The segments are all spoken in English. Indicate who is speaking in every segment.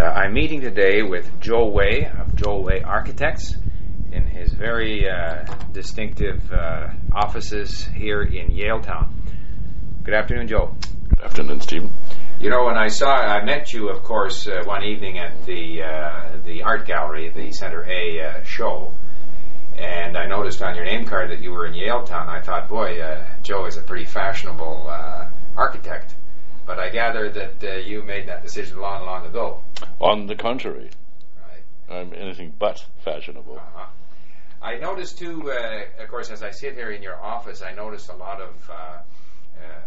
Speaker 1: Uh, I'm meeting today with Joe Wei of Joe Wei Architects in his very uh, distinctive uh, offices here in Yaletown. Good afternoon, Joe.
Speaker 2: Good afternoon, Stephen.
Speaker 1: You know, when I saw, I met you, of course, uh, one evening at the uh, the art gallery, the Center A uh, show, and I noticed on your name card that you were in Yaletown. I thought, boy, uh, Joe is a pretty fashionable uh, architect. But I gather that uh, you made that decision long, long ago.
Speaker 2: On the contrary,
Speaker 1: Right.
Speaker 2: I'm anything but fashionable.
Speaker 1: Uh-huh. I noticed too, uh, of course, as I sit here in your office, I notice a lot of uh, uh,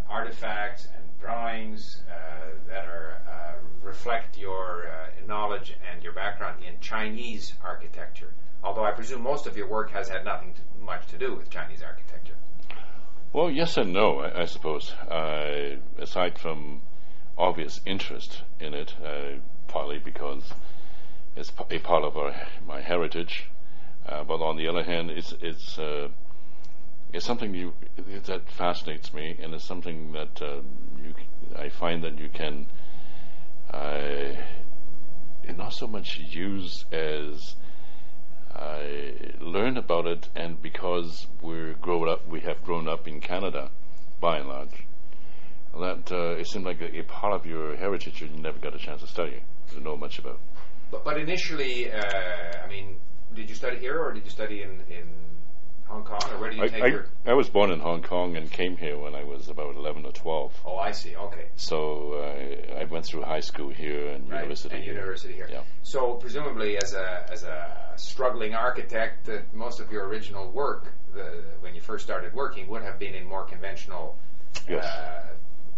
Speaker 1: artifacts and drawings uh, that are uh, reflect your uh, knowledge and your background in Chinese architecture. Although I presume most of your work has had nothing to, much to do with Chinese architecture.
Speaker 2: Well, yes and no, I, I suppose. Uh, aside from obvious interest in it, uh, partly because it's a part of our, my heritage, uh, but on the other hand, it's it's uh, it's something you that fascinates me, and it's something that uh, you I find that you can uh, not so much use as I learn about it, and because we're grown up, we have grown up in Canada, by and large. That uh, it seemed like a, a part of your heritage you never got a chance to study, to know much about.
Speaker 1: But, but initially, uh, I mean, did you study here or did you study in, in Hong Kong or where did you
Speaker 2: I,
Speaker 1: take
Speaker 2: I,
Speaker 1: your?
Speaker 2: I was born in Hong Kong and came here when I was about 11 or 12.
Speaker 1: Oh, I see. Okay.
Speaker 2: So uh, I went through high school here and
Speaker 1: Right,
Speaker 2: university.
Speaker 1: and
Speaker 2: here.
Speaker 1: university here.
Speaker 2: Yeah.
Speaker 1: So presumably, as a as a struggling architect, that most of your original work, the, when you first started working, would have been in more conventional
Speaker 2: Yes.
Speaker 1: uh,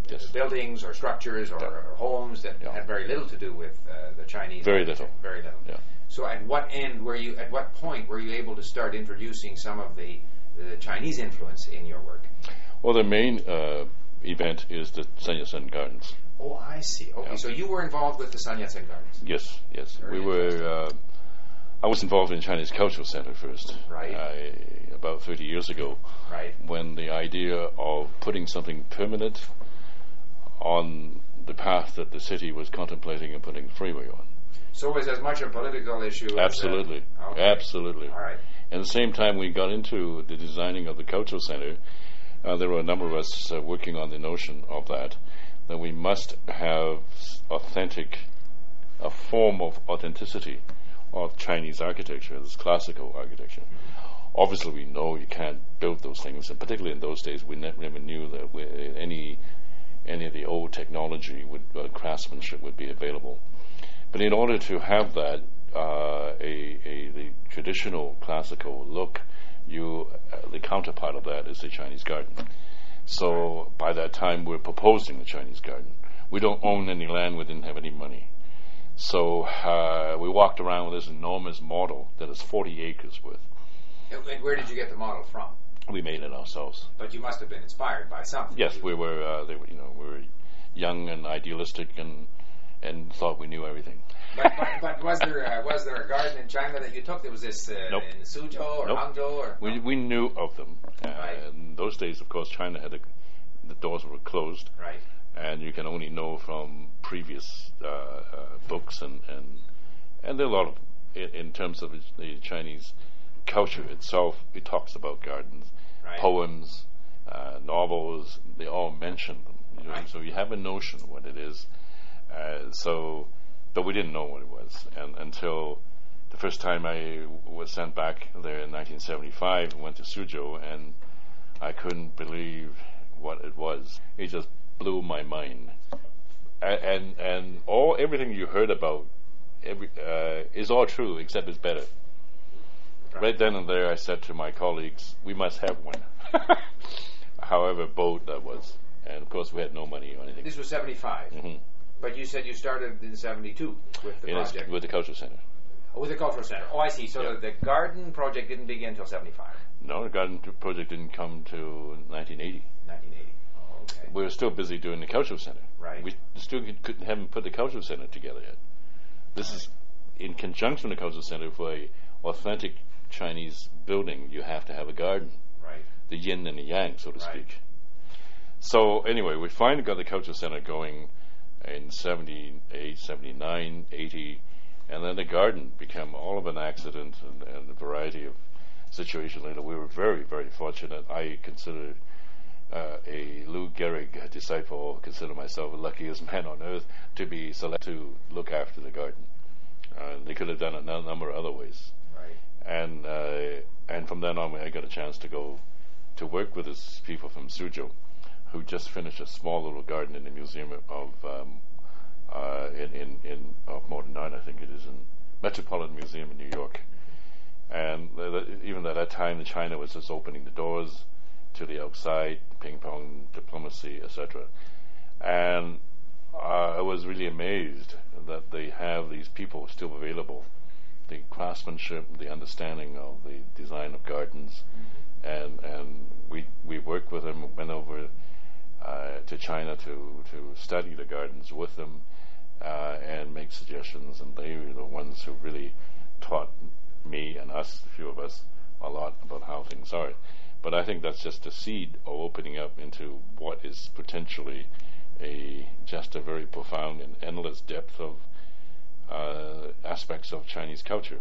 Speaker 2: Yes.
Speaker 1: buildings or structures or,
Speaker 2: Yeah.
Speaker 1: or homes that
Speaker 2: Yeah.
Speaker 1: had very little to do with uh, the Chinese.
Speaker 2: Very little.
Speaker 1: Very little.
Speaker 2: Yeah.
Speaker 1: So at what end were you? At what point were you able to start introducing some of the, the Chinese influence in your work?
Speaker 2: Well, the main uh, event is the Sun Yat-sen Gardens.
Speaker 1: Oh, I see. Okay,
Speaker 2: Yeah.
Speaker 1: so you were involved with the Sun Yat-sen Gardens.
Speaker 2: Yes, yes.
Speaker 1: Very
Speaker 2: we were. Uh, I was involved in Chinese Cultural Center first.
Speaker 1: Right.
Speaker 2: I, about 30 years ago,
Speaker 1: Right.
Speaker 2: when the idea of putting something permanent on the path that the city was contemplating and putting the freeway on.
Speaker 1: So it was as much a political issue. as, uh,
Speaker 2: Absolutely,
Speaker 1: okay.
Speaker 2: absolutely.
Speaker 1: All right.
Speaker 2: At the same time, we got into the designing of the cultural center. Uh, there were a number of us uh, working on the notion of that, that we must have authentic, a form of authenticity of Chinese architecture, this classical architecture. Obviously, we know you can't build those things, and particularly in those days, we ne- never knew that any any of the old technology would uh, craftsmanship would be available. But in order to have that, uh, a, a the traditional classical look, you uh, the counterpart of that is the Chinese garden. So by that time, we're proposing the Chinese garden. We don't own any land. We didn't have any money. So uh, we walked around with this enormous model that is 40 acres worth.
Speaker 1: And, where did you get the model from?
Speaker 2: We made it ourselves.
Speaker 1: But you must have been inspired by something.
Speaker 2: Yes, we were. Uh, they were, you know, we were young and idealistic and and thought we knew everything.
Speaker 1: But, but, but was there uh, was there a garden in China that you took There was this uh,
Speaker 2: Nope.
Speaker 1: in Suzhou or
Speaker 2: Nope.
Speaker 1: Hangzhou or?
Speaker 2: We we knew of them. Uh,
Speaker 1: Right.
Speaker 2: In those days, of course, China had a, the doors were closed,
Speaker 1: Right.
Speaker 2: and you can only know from previous uh, uh, books and and and there are a lot of in, in terms of the Chinese culture itself. It talks about gardens,
Speaker 1: Right.
Speaker 2: poems, uh, novels. They all mention them. You know,
Speaker 1: Right.
Speaker 2: So you have a notion of what it is. Uh, so, but we didn't know what it was, and until the first time I was sent back there in 1975, went to Suzhou, and I couldn't believe what it was. It just blew my mind. And and, and all everything you heard about every uh, is all true, except it's better. Right then and there, I said to my colleagues, "We must have one." However bold that was, and of course we had no money or anything.
Speaker 1: This was seventy five. But you said you started in seventy two with the
Speaker 2: In
Speaker 1: project.
Speaker 2: with the cultural center.
Speaker 1: oh, with the cultural center. Oh, I see. So
Speaker 2: Yeah.
Speaker 1: the, the garden project didn't begin until seventy five.
Speaker 2: No, the garden project didn't come to 1980.
Speaker 1: 1980. Oh, okay.
Speaker 2: We were still busy doing the cultural center.
Speaker 1: Right.
Speaker 2: We still could, couldn't haven't put the cultural center together yet. This is in conjunction with the cultural center for a authentic Chinese building. You have to have a garden,
Speaker 1: Right.
Speaker 2: the yin and the yang, so to
Speaker 1: Right.
Speaker 2: speak. So anyway, we finally got the cultural center going in 78, 79, 80, and then the garden became all of an accident and, and a variety of situations later. We were very, very fortunate. I consider uh, a Lou Gehrig disciple, consider myself the luckiest man on earth to be selected to look after the garden. Uh, they could have done it a number of other ways.
Speaker 1: Right.
Speaker 2: And uh, and from then on, I got a chance to go to work with these people from Suzhou, who just finished a small little garden in the Museum of um, uh, in in, in of modern art, I think it is in Metropolitan Museum in New York. And even at that time, China was just opening the doors to the outside, ping pong diplomacy, etc. And uh, I was really amazed that they have these people still available. The craftsmanship, the understanding of the design of gardens, mm-hmm. and and we we worked with them, went over uh, to China to to study the gardens with them, uh, and make suggestions. And they were the ones who really taught me and us, a few of us, a lot about how things are. But I think that's just a seed of opening up into what is potentially a just a very profound and endless depth of uh, aspects of Chinese culture.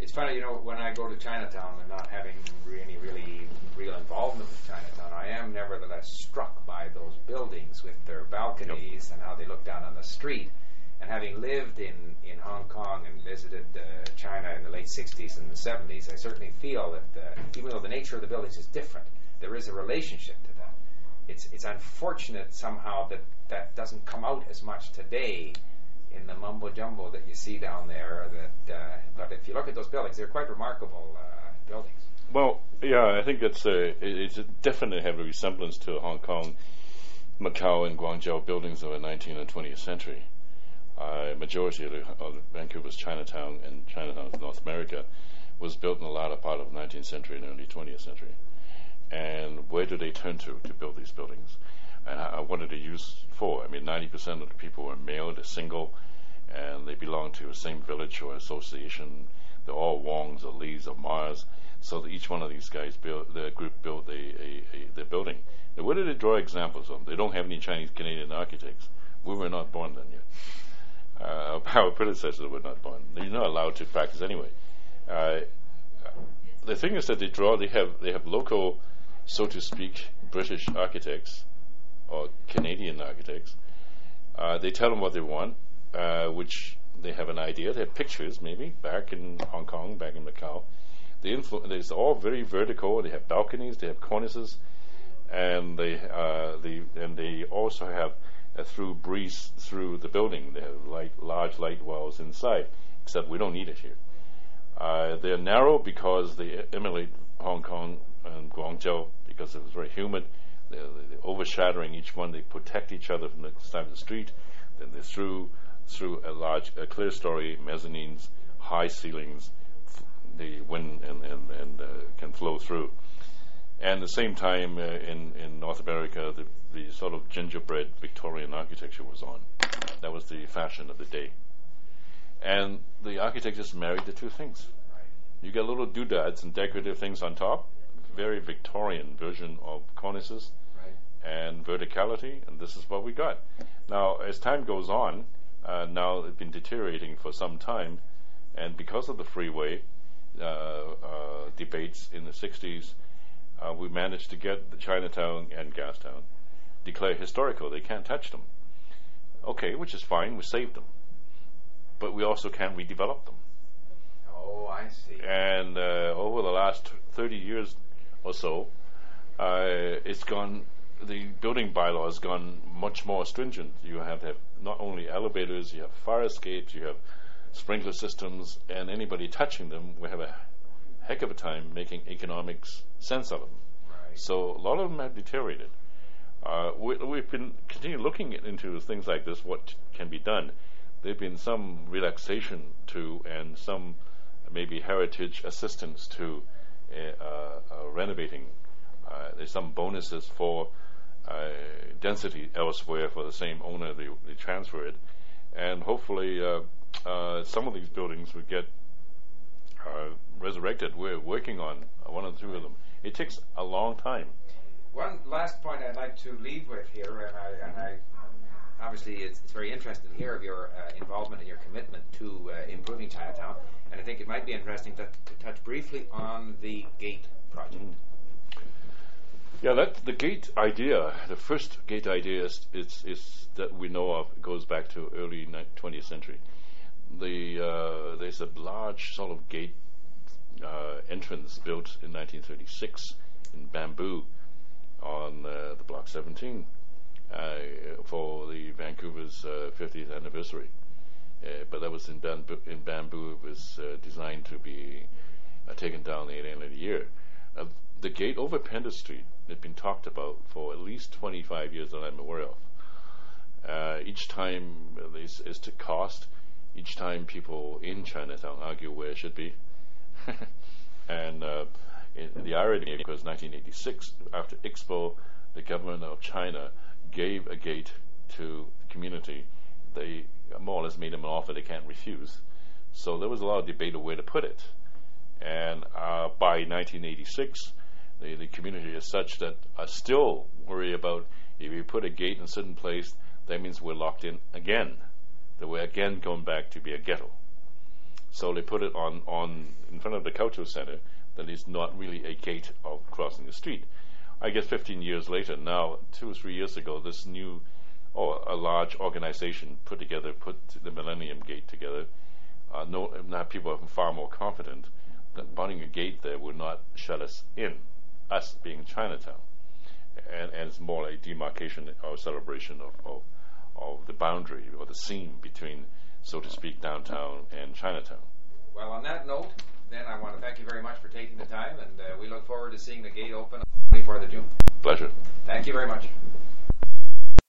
Speaker 1: It's funny, you know, when I go to Chinatown and not having any really real involvement with Chinatown, I am nevertheless struck by those buildings with their balconies yep. and how they look down on the street. And having lived in, in Hong Kong and visited uh, China in the late 60s and the 70s, I certainly feel that uh, even though the nature of the buildings is different, there is a relationship to that. It's, it's unfortunate somehow that that doesn't come out as much today in the mumbo jumbo that you see down there. That, uh, but if you look at those buildings, they're quite remarkable uh, buildings.
Speaker 2: Well, yeah, I think it's a, it's a definitely have a resemblance to Hong Kong, Macau, and Guangzhou buildings of the 19th and 20th century uh, majority of, the, of Vancouver's Chinatown and Chinatown of North America was built in the latter part of the 19th century and early 20th century. And where do they turn to to build these buildings? And what are they used for? I mean, 90% of the people were male, they're single, and they belong to the same village or association. They're all Wongs or Lees or Mars. So each one of these guys built, the group built a, a, a the building. Now, where do they draw examples of? They don't have any Chinese Canadian architects. We were not born then yet uh, our predecessors were not born. They're not allowed to practice anyway. Uh, the thing is that they draw. They have they have local, so to speak, British architects or Canadian architects. Uh, they tell them what they want, uh, which they have an idea. They have pictures, maybe back in Hong Kong, back in Macau. They influ- it's all very vertical. They have balconies. They have cornices, and they uh, they and they also have uh, through breeze through the building. They have light, large light wells inside, except we don't need it here. Uh, they're narrow because they emulate Hong Kong and Guangzhou because it was very humid. They're, they're, overshadowing each one. They protect each other from the side of the street. Then they're through through a large, a clerestory, mezzanines, high ceilings. F- the wind and and, and uh, can flow through. And at the same time, uh, in in North America, the the sort of gingerbread Victorian architecture was on. That was the fashion of the day. And the architect just married the two things. You get little doodads and decorative things on top, very Victorian version of cornices right. and verticality, and this is what we got. Now, as time goes on, uh, now it's been deteriorating for some time, and because of the freeway uh, uh, debates in the 60s, uh, we managed to get the Chinatown and Gastown declared historical. They can't touch them. Okay, which is fine. We saved them, but we also can't redevelop them.
Speaker 1: Oh, I see.
Speaker 2: And uh, over the last 30 years or so, uh, it's gone. The building bylaw has gone much more stringent. You have to have not only elevators, you have fire escapes, you have sprinkler systems, and anybody touching them will have a heck of a time making economics sense of them.
Speaker 1: Right.
Speaker 2: So a lot of them have deteriorated. Uh, we, have been continue looking into things like this, what can be done. There've been some relaxation to and some maybe heritage assistance to uh, uh, renovating. Uh, there's some bonuses for density elsewhere for the same owner. They, they transfer it, and hopefully uh, some of these buildings would get resurrected. We're working on one or two of them. It takes a long time
Speaker 1: one last point I'd like to leave with here, and I, and I, obviously it's, it's very interesting to hear of your uh, involvement and your commitment to uh, improving Chinatown. And I think it might be interesting to, to touch briefly on the gate project.
Speaker 2: Yeah, that the gate idea, the first gate idea is, is, is that we know of goes back to early ni- 20th century. The uh, there's a large sort of gate uh, entrance built in 1936 in bamboo on uh, the Block 17 uh, for the Vancouver's 50th uh, anniversary. Uh, but that was in bamboo. In bamboo, it was designed to be taken down at the end of the year. the gate over Pender Street had been talked about for at least 25 years that I'm aware of. Uh, each time this is to cost. Each time people in Chinatown argue where it should be. and uh, the irony, is because 1986, after Expo, the government of China gave a gate to the community. They more or less made them an offer they can't refuse. So there was a lot of debate of where to put it. And uh, by 1986, the, the community is such that I still worry about if you put a gate in a certain place, that means we're locked in again. That we're again going back to be a ghetto. So they put it on, on in front of the cultural center that is not really a gate of crossing the street. I guess 15 years later, now two or three years ago, this new or a large organization put together, put the Millennium Gate together. Uh, no, now people are far more confident that putting a gate there would not shut us in us being Chinatown. And, and it's more like demarcation or celebration of, of, of the boundary or the seam between, so to speak, downtown and Chinatown.
Speaker 1: Well, on that note, then I want to thank you very much for taking the time, and uh, we look forward to seeing the gate open on the 24th of June.
Speaker 2: Pleasure.
Speaker 1: Thank you very much.